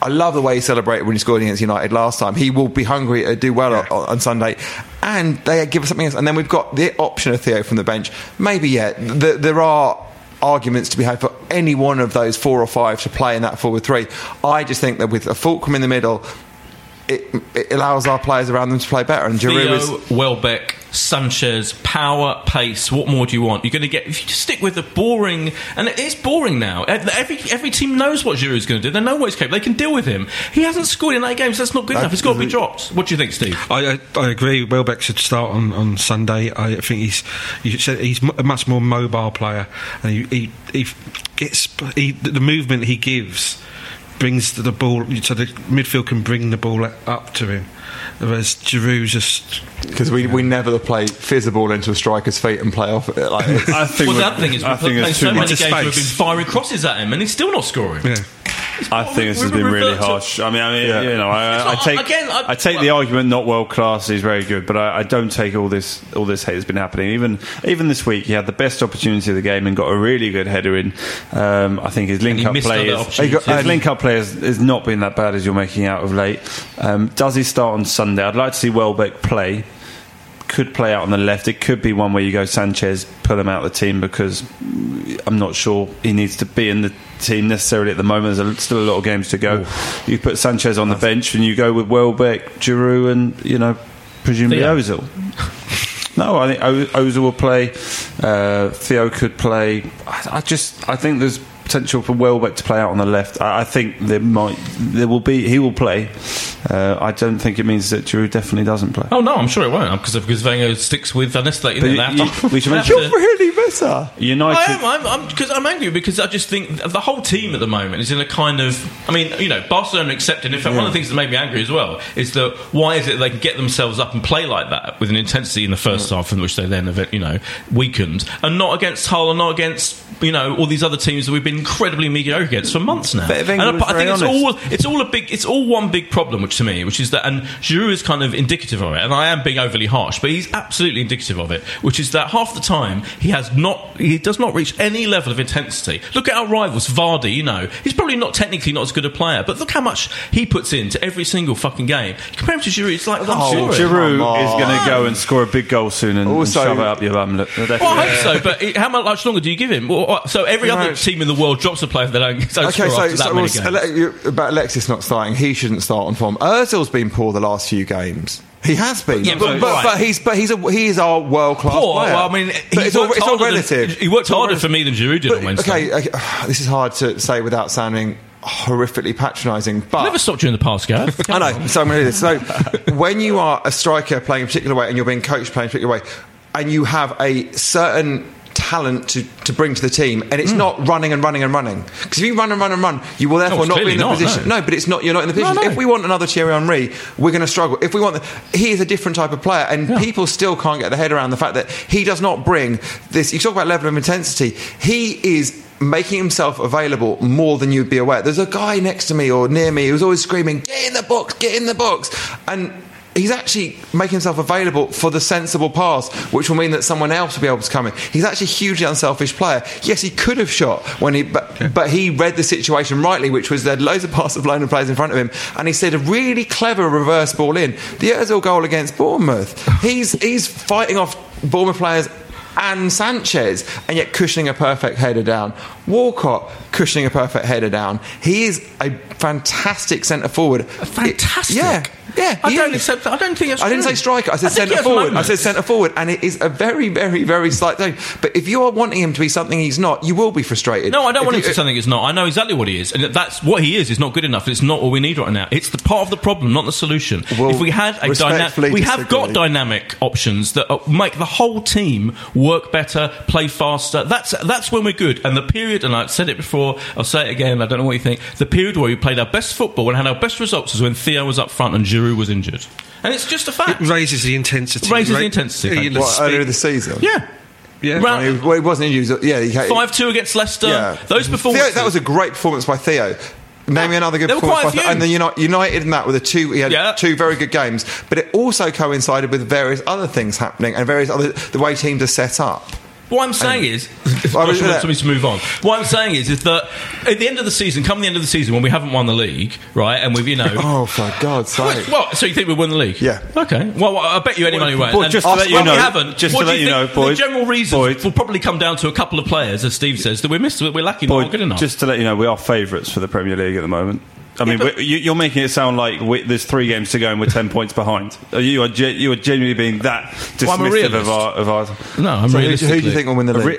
I love the way he celebrated when he scored against United last time. He will be hungry to do well on, on Sunday. And they give us something else. And then we've got the option of Theo from the bench. Maybe, yeah, th- there are arguments to be had for any one of those four or five to play in that forward three. I just think that with a Fulcrum in the middle, it, it allows our players around them to play better. And Giroud is. Theo, Welbeck, Sanchez, power, pace. What more do you want? You're going to get if you just stick with the boring, and it is boring now. Every every team knows what Giroud's going to do. They know what he's capable. They can deal with him. He hasn't scored in eight games. That's not good enough. It's got to be dropped. What do you think, Steve? I, I, I agree. Welbeck should start on, on Sunday. I think he's you said he's a much more mobile player, and he he, he gets he, the movement he gives brings the ball so the midfield can bring the ball up to him. Whereas Giroud just Because we, we never play fizz a ball into a striker's feet and play off it. Like, it's- I think well, the other thing is I we're think playing so many games where we've been firing crosses at him, and he's still not scoring. yeah. I think this has we- we been really harsh. I mean, I mean, Yeah. you know, I, I take again, I- I, take the argument not world class is very good, but I, I don't take all this all this hate that's been happening. Even even this week, he had the best opportunity of the game and got a really good header in. Um, I think his link up missed play is, opportunities. his link up play has, has not been that bad as you're making out of late. Um, does he start on Sunday? I'd like to see Welbeck play. Could play out on the left. It could be one where you go Sanchez, pull him out of the team because I'm not sure he needs to be in the team necessarily at the moment. There's still a lot of games to go. You put Sanchez on the bench and you go with Welbeck, Giroud, and you know presumably Theo. Ozil. No, I think Ozil will play. Uh, Theo could play. I, I just I think there's potential for Welbeck to play out on the left. I, I think there might there will be he will play. Uh, I don't think it means that Giroud definitely doesn't play. Oh no, I'm sure it won't because because Wenger sticks with unless they, you know, But they you- have to- we should they have mention- to- really bitter. United. I am. I'm, I'm, cause I'm angry because I just think the whole team at the moment is in a kind of. I mean, you know, Barcelona accepted. In fact, one of the things that made me angry as well is that why is it they can get themselves up and play like that with an intensity in the first half, in which they then, have, you know, weakened, and not against Hull and not against you know all these other teams that we've been incredibly mediocre against for months now. But And I, I think it's honest. all it's all a big it's all one big problem, which to me, which is that, and Giroud is kind of indicative of it. And I am being overly harsh, but he's absolutely indicative of it, which is that half the time he has not he does not reach any level of intensity. Look at our rivals, Vardy. You know, he's probably not technically not as good a player, but look how much he puts into every single fucking game. Compare him to Giroud, it's like I'm Oh, sorry. Giroud is going to go and score a big goal soon and, Also- and shove it up your bum. Well, I hope so, but it- how much longer do you give him? Well, So every other team in the world drops a player if they don't, don't Okay, score so, so many well, about Alexis not starting, he shouldn't start on form. Ozil's been poor the last few games. He has been, Yeah, but, but- right. but he's but he's a, he is our world class Poor, player. well, I mean, it's all, it's all harder than- relative. he worked harder relative. for me than Giroud did But, on Wednesday. Okay, okay, this is hard to say without sounding horrifically patronising, but Never stopped you in the past, Gav. I know. So I'm going to do this. So when you are a striker playing a particular way and you're being coached playing a particular way, and you have a certain talent to, to bring to the team, and it's hmm. not running and running and running. Because if you run and run and run, you will therefore not be in the not, position. no. No. but it's not. You're not in the position. No. If we want another Thierry Henry, we're going to struggle. If we want, the, he is a different type of player, and people still can't get their head around the fact that he does not bring this. You talk about level of intensity. He is making himself available more than you'd be aware. There's a guy next to me or near me who's always screaming, "Get in the box! Get in the box!" and he's actually making himself available for the sensible pass, which will mean that someone else will be able to come in. He's actually a hugely unselfish player. Yes, he could have shot when he, but, but he read the situation rightly, which was there had loads of passes of London players in front of him, and he said a really clever reverse ball in. The Özil goal against Bournemouth, he's he's fighting off Bournemouth players and Sanchez, and yet cushioning a perfect header down. Walcott cushioning a perfect header down. He is a fantastic centre forward. Fantastic. yeah, yeah. I don't is. accept. I don't think that's I didn't say striker. I said I centre forward. I said centre forward, and it is a very, very, very slight thing. But if you are wanting him to be something he's not, you will be frustrated. No, I don't If want him to be something he's not. I know exactly what he is, and that's what he is. Is not good enough. It's not what we need right now. It's the part of the problem, not the solution. Well, if we had a dynamic, we have got dynamic options that uh, make the whole team work better, play faster. That's that's when we're good. And the period, and I've said it before, I'll say it again. I don't know what you think. The period where we played our best football and had our best results was when Theo was up front and Giroud was injured, and it's just a fact. It raises the intensity. Raises Ra- the intensity, thank you you. know, What, earlier this season. yeah. Yeah. Round- He was- well, he wasn't injured. he Yeah, he had- Five two against Leicester. Yeah. Those performances. Theo, that was a great performance by Theo. Name me another good There were performance quite by a Theo. And few. then United, United in that with a two, he had Yeah. two very good games. But it also coincided with various other things happening and various other the way teams are set up. What I'm saying is, I was- Gosh, I want me to move on. What I'm saying is, is that at the end of the season, come the end of the season when we haven't won the league, right, and we've you know. Oh, for God's sake! What? So you think we won the league? Yeah. Okay. Well, well, I bet you any money we won't. And- just to let you well, we haven't. just what to do let you think- know, Boyd- the general reasons will probably come down to a couple of players, as Steve says, that we missed, that we're lacking, not good enough. just to let you know, we are favourites for the Premier League at the moment. I mean, but- we- you, you're making it sound like we, there's three games to go and we're ten points behind. You are, ge- you are genuinely being that Well, I'm a dismissive of our, of our. no, I'm So who, who do you think will win the league? re-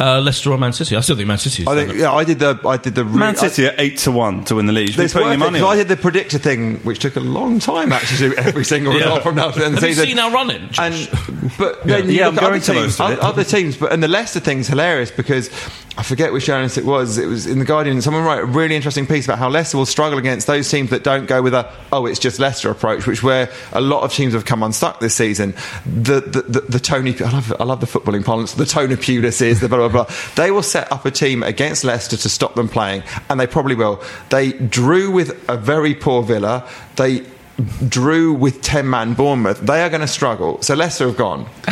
Uh, Leicester or Man City? I still think Man City. is I think yeah, I did the I did the re- Man City are eight to one to win the league. You should be It's putting worth your it, on. I did the predictor thing, which took a long time actually to do every single Yeah. result from now to the end of the Have you season. seen our running? Josh? And but then you Yeah, look I'm at going other to teams, most of it. other, other teams, but and the Leicester thing's hilarious because I forget which journalist it was. It was in the Guardian. Someone wrote a really interesting piece about how Leicester will struggle against those teams that don't go with a oh it's just Leicester approach, which where a lot of teams have come unstuck this season. The the, the, the Tony I love I love the footballing parlance. The Tony Pulises, the blah blah blah. They will set up a team against Leicester to stop them playing, and they probably will. They drew with a very poor Villa. They drew with 10 man Bournemouth, they are going to struggle. So Leicester have gone.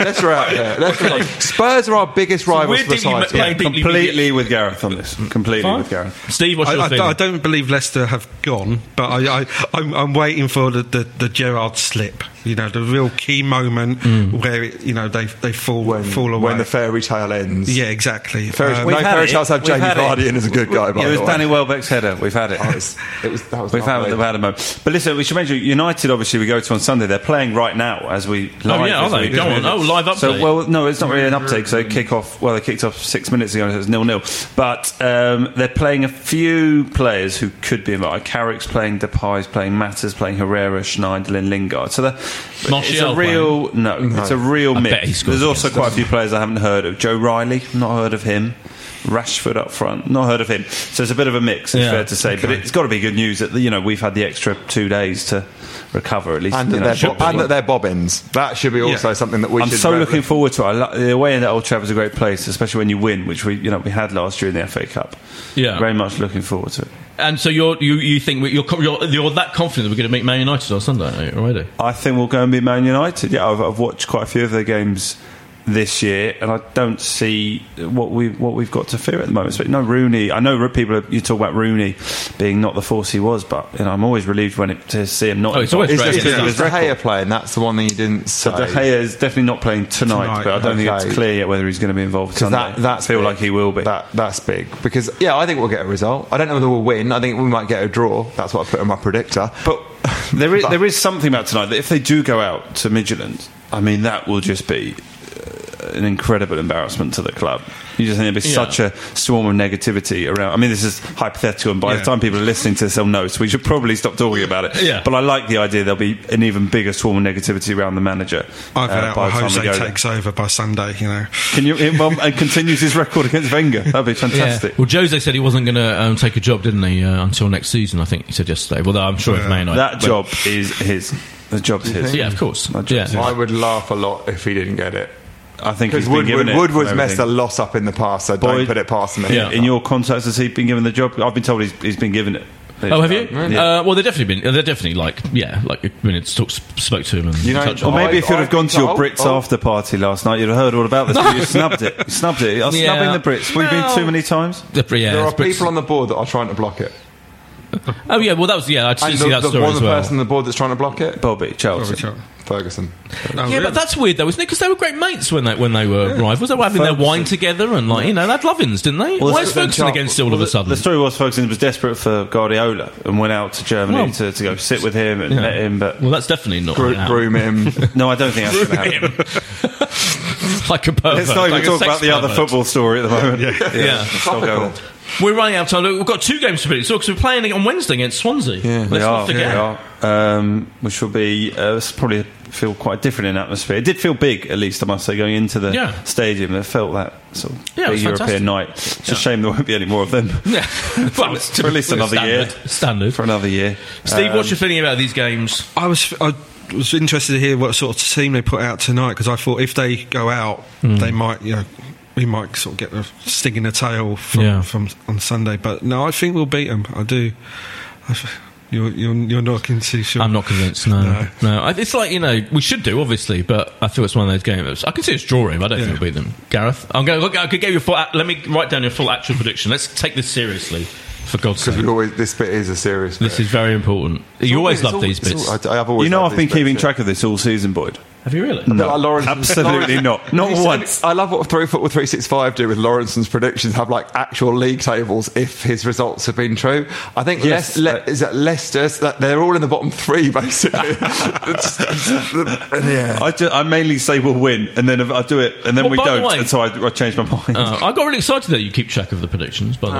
Leicester are out there. Leicester have gone. Spurs are our biggest rivals we're for the deeply title. playing Completely with Gareth on this. Completely Fine. with Gareth. Steve, what's I, your I, feeling? I don't believe Leicester have gone, but I, I, I'm, I'm waiting for the, the, the Gerrard slip. You know, the real key moment Mm. where it, you know they they fall When, fall away. when the fairy tale ends. yeah, exactly. Fairy, Um, no fairy tales have We've Jamie had. Vardy in as a good guy, by it was the way. Danny Welbeck's header. We've had it. Oh, it was, it was, that was We've had, we've had a moment. But listen, we should mention United. Obviously, we go to on Sunday. They're playing right now as we. Live, Oh, yeah, are they? Go on. Oh, live update. So, well, no, it's not really an update. So they kick off. Well, they kicked off six minutes ago. and It was nil nil. But um, they're playing a few players who could be involved. Carrick's playing, Depay's playing, Mata's playing, Herrera, Schneiderlin, Lingard. So they're- it's a Martial real no, It's a real I mix. bet he scores There's also against quite a few players I haven't heard of. Joe Riley, not heard of him. Rashford up front, not heard of him. So it's a bit of a mix, it's Yeah, fair to say. But it's got to be good news that you know we've had the extra two days to recover at least. and, that know, they're, bo- and that they're bobbins. That should be also Yeah. something that we I'm should. so re- looking forward to it. I lo- the away end at Old Trafford is a great place, especially when you win, which we you know we had last year in the FA Cup. Yeah. very much looking forward to it. And so you're, you you think you're, you're you're that confident that we're going to meet Man United on Sunday already? I think we'll go and beat Man United. Yeah, I've, I've watched quite a few of their games this year, and I don't see what we what we've got to fear at the moment. But no Rooney. I know people are- you talk about Rooney being not the force he was, but you know I'm always relieved when it, to see him not. Oh, it's always Is, is, is, is De. Gea playing? That's the one thing you didn't say. So De Gea is definitely not playing tonight, Tonight, but I don't think it's clear yet whether he's going to be involved Because that, that's I feel big. like he will be. That, that's big. Because, yeah, I think we'll get a result. I don't know whether we'll win. I think we might get a draw. That's what I put in my predictor. But there is there is something about tonight that if they do go out to Midtjylland, I mean that will just be an incredible embarrassment to the club. You just think there'll be Yeah. such a swarm of negativity around. I mean, this is hypothetical, and by the time people are listening to this, they'll know. So we should probably stop talking about it. Yeah. But I like the idea there'll be an even bigger swarm of negativity around the manager. Either uh, that by or the time we Jose go there. takes over by Sunday. You know. Can you well, and continues his record against Wenger? That'd be fantastic. Well, Jose said he wasn't going to um, take a job, didn't he, uh, until next season? I think he said yesterday. Well, I'm sure if Yeah. Man United. That job is his. The job's his. Yeah, of course. Yeah. job's his. I would laugh a lot if he didn't get it. I think Because he's been given Woodward, it. Woodward's for messed a everything. lot up in the past, so don't put it past him. Yeah. In your contacts, has he been given the job? I've been told he's, he's been given it. Oh, have you? Yeah. Uh, well, they've definitely been. They're definitely like, yeah, like a minute talk, spoke to him and You know, touched or on Or maybe if you'd I've gone to your Brits oh. after party last night, you'd have heard all about this. but you snubbed it. You snubbed it. I was Yeah. snubbing the Brits. We've been too many times. The- yeah, There are Brits- people on the board that are trying to block it. Oh yeah, well that was yeah. I did And see the, that the story one as the well. person on the board that's trying to block it, Bobby Chelsea. Ferguson. Oh, yeah, but that's weird though, isn't it? Because they were great mates when they when they were rivals. They were having their wine together and like you know they had love-ins, didn't they? Well, Why is Ferguson Charles- against it all Well, of a sudden? The story was Ferguson was desperate for Guardiola and went out to Germany Well, to, to go sit with him and Yeah. met him. But well, that's definitely not Gro- groom him. no, I don't think that's going to happen. like a pervert. Let's not even like talk sex about the other football story at the moment. yeah, Yeah. I'll go on. We're running out of time. Look, We've got two games to predict. So, because we're playing on Wednesday against Swansea. Yeah. Let's They not are, forget. they are. Um, which will be uh, probably feel quite different in atmosphere. It did feel big, at least I must say, going into the Yeah. stadium. It felt that sort of Yeah, big European fantastic. night. It's a shame there won't be any more of them Yeah. well, it's for at least another standard, year. Standard. for another year. Steve, Um, what's your feeling about these games? I was I was interested to hear what sort of team they put out tonight because I thought if they go out, Hmm. they might you know. We might sort of get a sting in the tail from, Yeah. from on Sunday, but no, I think we'll beat them. I do. I, you're, you're you're not too sure. I'm not convinced. No, No. no. I- It's like you know we should do obviously, but I feel it's one of those games. I can see us drawing. But I don't Yeah. think we'll beat them. Gareth, I'm going. Look, I could give you a full. Let me write down your full actual prediction. Let's take this seriously, for God's Because sake. we always this bit is a serious. This bit. is very important. It's You all- always love all- these bits. all- I, have always You know, I've been keeping bits, track of this all season, Boyd. Have you really? But like Lawrence- Absolutely not. Not Have you once. I love what Three Football Three Six Five do with Lawrenson's predictions. Have like actual league tables if his results have been true. I think Yes, Les- Le- uh, is that Leicester's that they're all in the bottom three basically. It's- it's- yeah. I, ju- I mainly say we'll win, and then I do it, and then Well, we don't, way- and so I, I change my mind. Uh, I got really excited that you keep track of the predictions. By the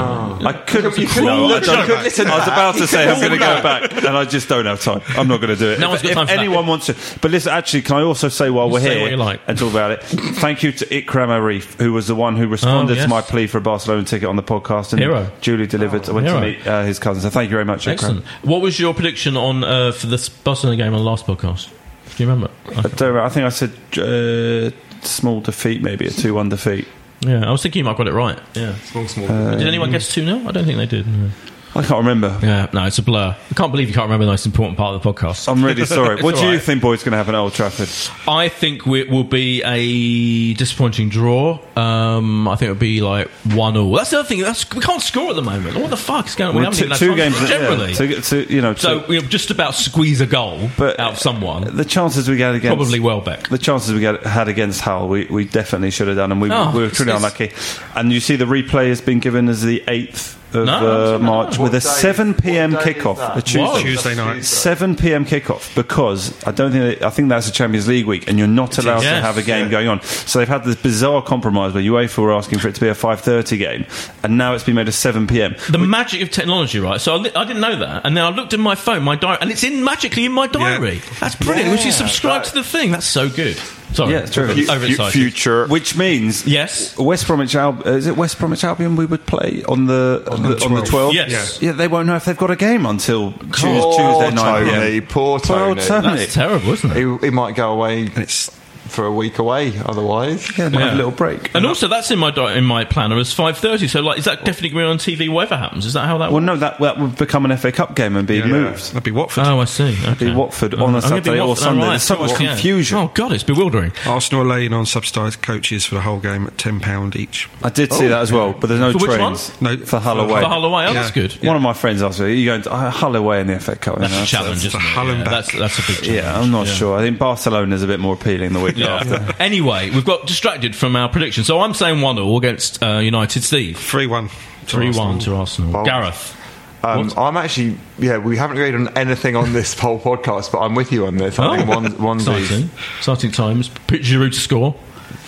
way, I couldn't. You couldn't no, I, look- don't- you couldn't listen I was about to say I'm going to go back, and I just don't have time. I'm not going to do it. No if one's got if time for that. anyone wants to, but listen, actually, can I also say while we're say here what you like. and talk about it? Thank you to Ikram Arif, who was the one who responded Oh, yes. to my plea for a Barcelona ticket on the podcast, and Hero. duly delivered. I went Hero. to meet uh, his cousin. So thank you very much, excellent. Ikram. What was your prediction on uh, for this Barcelona game on the last podcast? Do you remember? I, don't I think I said uh, small defeat, maybe a two-one defeat. Yeah, I was thinking you might have got it right. Yeah. Small, small. did anyone guess 2 0? I don't think they did. no. I can't remember. Yeah, no, it's a blur. I can't believe you can't remember the most important part of the podcast. I'm really sorry. What do all you right. think Boyd's going to happen at Old Trafford? I think it will be a disappointing draw. Um, I think it'll be like one all. That's the other thing. That's, we can't score at the moment. What the fuck is going on? We Well, even had two games generally. yeah, to, to, you know, to- so we'll just about squeeze a goal But out of someone. the chances we get against Probably Welbeck. The chances we get, had against Hull, we, we definitely should have done, and we, Oh, we were truly unlucky. And you see, the replay has been given as the eighth of No, uh, March not. with a day- seven p.m. what day kickoff, a Tuesday. Tuesday night. 7 p.m. kickoff because I don't think I think that's a Champions League week and you're not allowed to have a game going on. So they've had this bizarre compromise where UEFA were asking for it to be a 5:30 game, and now it's been made a 7 p.m. The magic of technology, right? So I, li- I didn't know that, and then I looked in my phone, my diary, and it's in magically in my diary. That's brilliant. Which you subscribe to the thing. That's so good. Sorry, Yeah, it's terrific. overexcited. future. Which means Yes. West Bromwich Al- uh, is it West Bromwich Albion we would play on the on the, on the 12th? Yes. Yeah, they won't know if they've got a game until Tues- Poor Tuesday night. Tony, poor Poor old Tony. Tony. That's terrible, isn't it? He, he might go away It's for a week away. Otherwise, Yeah, might have Yeah. a little break. And also, that's in my di- in my planner as five thirty. So, like, is that definitely going to be on TV? Whatever happens, is that how that? well, works? no, that that would become an FA Cup game and be moved. That'd be Watford. Oh, I see. Okay. Be Watford on a I'm gonna Saturday or Sunday. all There's so much Yeah. confusion. Oh God, it's bewildering. Arsenal are laying on subsidised coaches for the whole game at ten pound each. I did see that as well, but there's no For which trains one? No, for Hull for- away. For Hull away, oh, Yeah. that's good. One of my friends asked me, "Are you going to uh, Hull away in the FA Cup?" That's And I a said, challenge, isn't? Hull and Yeah, back. that's that's a big challenge. Yeah, I'm not sure. I think Barcelona's a bit more appealing the week Yeah. after. anyway, we've got distracted from our prediction. So I'm saying one all against uh, United. Steve, Three one. three one to Arsenal. Bold. Gareth, um, I'm actually yeah. We haven't agreed on anything on this whole podcast, but I'm with you on this. I think one one exciting, exciting times. Pick Giroud to score.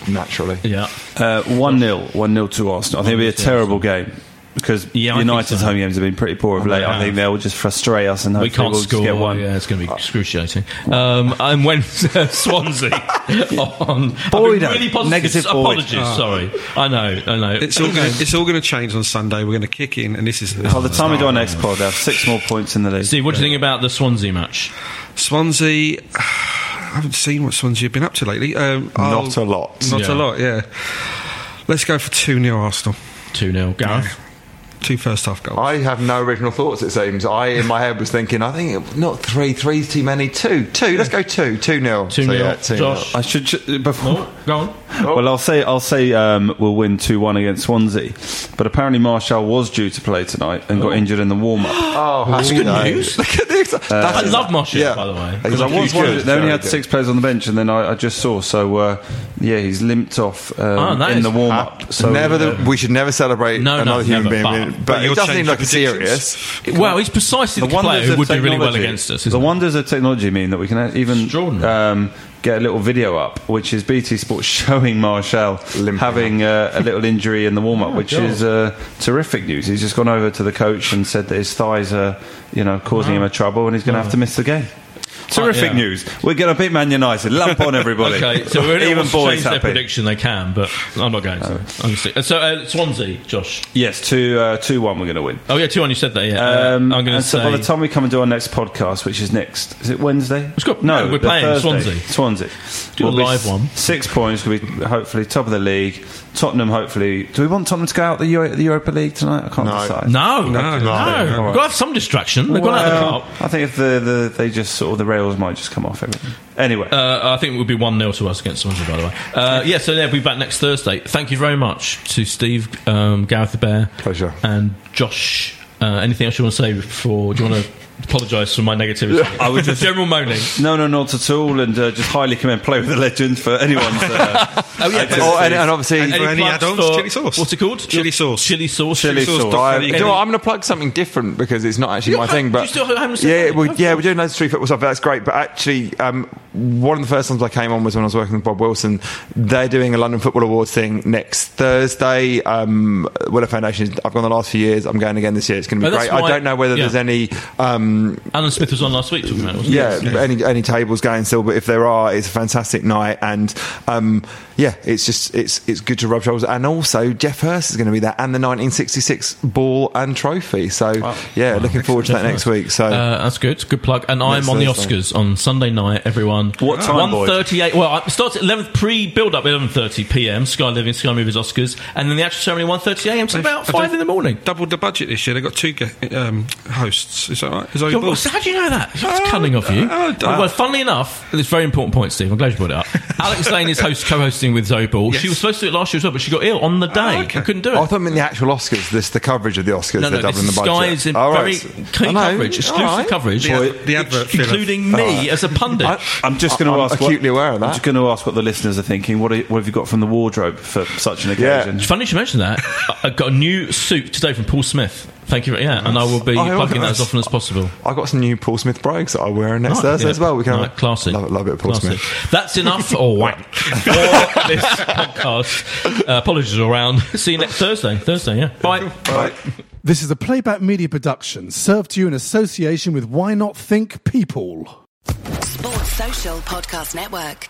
naturally. Yeah, Uh, 1 0, 1 0 to Arsenal. I think it'll be a 1-0 terrible game because Yeah, United's so. home games have been pretty poor of late. they I think they'll just frustrate us and we can't we'll score. just get one. Yeah, it's going to be excruciating. Um, and when Swansea on Boyd, really positive. negative Boyd. Apologies, sorry. I know, I know. It's all gonna, it's all going to change on Sunday. We're going to kick in, and this is this By the is time we do our next pod, they'll have six more points in the league. Steve, what do you think about the Swansea match? Swansea. I haven't seen what Swansea have been up to lately. Um, Not I'll- a lot. Not Yeah. a lot. Yeah. Let's go for two 0 Arsenal. 2 0. Gareth? Two first half goals. I have no original thoughts. It seems I in my head was thinking. I think not three. Three's too many. Two. Two. Let's go two. Two nil. 2-0. two Josh? I should ju- before. No, go on. Well, I'll say I'll say um, we'll win two one against Swansea, but apparently Martial was due to play tonight and got injured in the warm up. Oh, That's good days. news. Look at this. I love Martial, Yeah. by the way. Because I was He's wondering, good, they only had good. six players on the bench, and then I, I just saw. So uh, yeah, he's limped off um, Oh, in the warm up. So never. uh, The, we should never celebrate No, no, another human never, being. but- being- but but it doesn't seem like a serious. Well, he's precisely the, player wonders who would do really well against us. The isn't he? wonders of technology mean that we can even Extraordinary. um, get a little video up, which is BT Sports showing Martial Limping. having uh, a little injury in the warm up, Oh, which God. is uh, terrific news. He's just gone over to the coach and said that his thighs are, you know, causing him a trouble, and he's going to have to miss the game. Terrific yeah. news. We're going to beat Man United. Lump on everybody. Okay, so we're even even boys change their prediction. They can, but I'm not going to. I'm gonna stick- uh, So uh, Swansea, Josh. Yes, two uh, two one. We're going to win. Oh yeah, two one. You said that. Yeah. Uh, Um, I'm going to say. so by the time we come and do our next podcast, which is next, is it Wednesday? It's got- no, no, we're playing Thursday. Swansea. Swansea. Do a live one. Six points. We'll be hopefully top of the league. Tottenham, hopefully. Do we want Tottenham to go out the, Euro- the Europa League tonight? I can't No. decide. no, No, no, no, no. no. We've got to have some distraction. They've gone out Well, the cup. I think if the, the they just sort of the rails might just come off everything. Anyway, Uh, I think it would be 1 0 to us against Swansea, by the way. Uh, yeah, so yeah, we'll be back next Thursday. Thank you very much to Steve, um, Gareth the Bear, Pleasure. and Josh. Uh, anything else you want to say before? Do you want to apologise for my negativity? I would just- general moaning. no, no, not at all, and uh, just highly commend Play with the Legend for anyone's. Uh, Oh yeah, Oh, and, and obviously, And- Any any plugs add-ons? for- Chili sauce. What's it called? Chili sauce. Chili sauce. Chili sauce. I, Any- do you know what, I'm going to plug something different because it's not actually You my ha- thing. But you still haven't said yeah, we, yeah, we're doing loads of street football stuff. That's great. But actually, um, one of the first times I came on was when I was working with Bob Wilson. They're doing a London Football Awards thing next Thursday. Um, Willow Foundation. I've gone the last few years. I'm going again this year. It's going to Oh, be that's great. I don't know whether yeah. there's any. Um, Alan Smith was on last week talking about it, wasn't yeah, he? any any tables going still, but if there are, it's a fantastic night, and um, yeah, it's just it's it's good to rub shoulders, and also Geoff Hurst is going to be there, and the 1966 ball and trophy. So yeah, looking forward to that next week. So Uh, that's good. Good plug. And I'm Next on the Thursday. Oscars on Sunday night. Everyone. What time, Boyd? 1.38. Well, it starts at 11. Pre build up at 11:30 p.m. Sky Living, Sky Movies, Oscars, and then the actual ceremony 1:30 a.m. So about five in the morning. Doubled the budget this year. They got two um, hosts. Is that right? Is that Yo, your boss? How do you know that? That's Oh, uh, cunning of you. oh, well, well, funnily enough, it's a very important point, Steve. I'm glad you brought it up. Alex Zane is host, co-hosting with Zoe Ball. Yes. She was supposed to do it last year as well, but she got ill on the day ah, okay. and couldn't do it. Oh, I thought I meant the actual Oscars, this the coverage of the Oscars. no, no, they're doubling the budget. Sky's in All very right. key coverage, exclusive All right. coverage, The ad- the advert filler. including me as a pundit. I, I'm just going to ask. acutely what, aware of that. I'm just going to ask what the listeners are thinking. What, are, what have you got from the wardrobe for such an occasion? It's funny you should mention that. I I got a new suit today from Paul Smith. Thank you. Yeah, and I will be Oh, plugging that as often as possible. I got some new Paul Smith brogues that I'll wear next Right, Thursday yeah. as well. We can have Right, a- classy. Love, love it, of Paul Classy. Smith. That's enough or wank for this podcast. Uh, apologies all round. See you next Thursday. Thursday, yeah. Bye. Right. This is a playback media production served to you in association with Why Not Think People. Sports Social Podcast Network.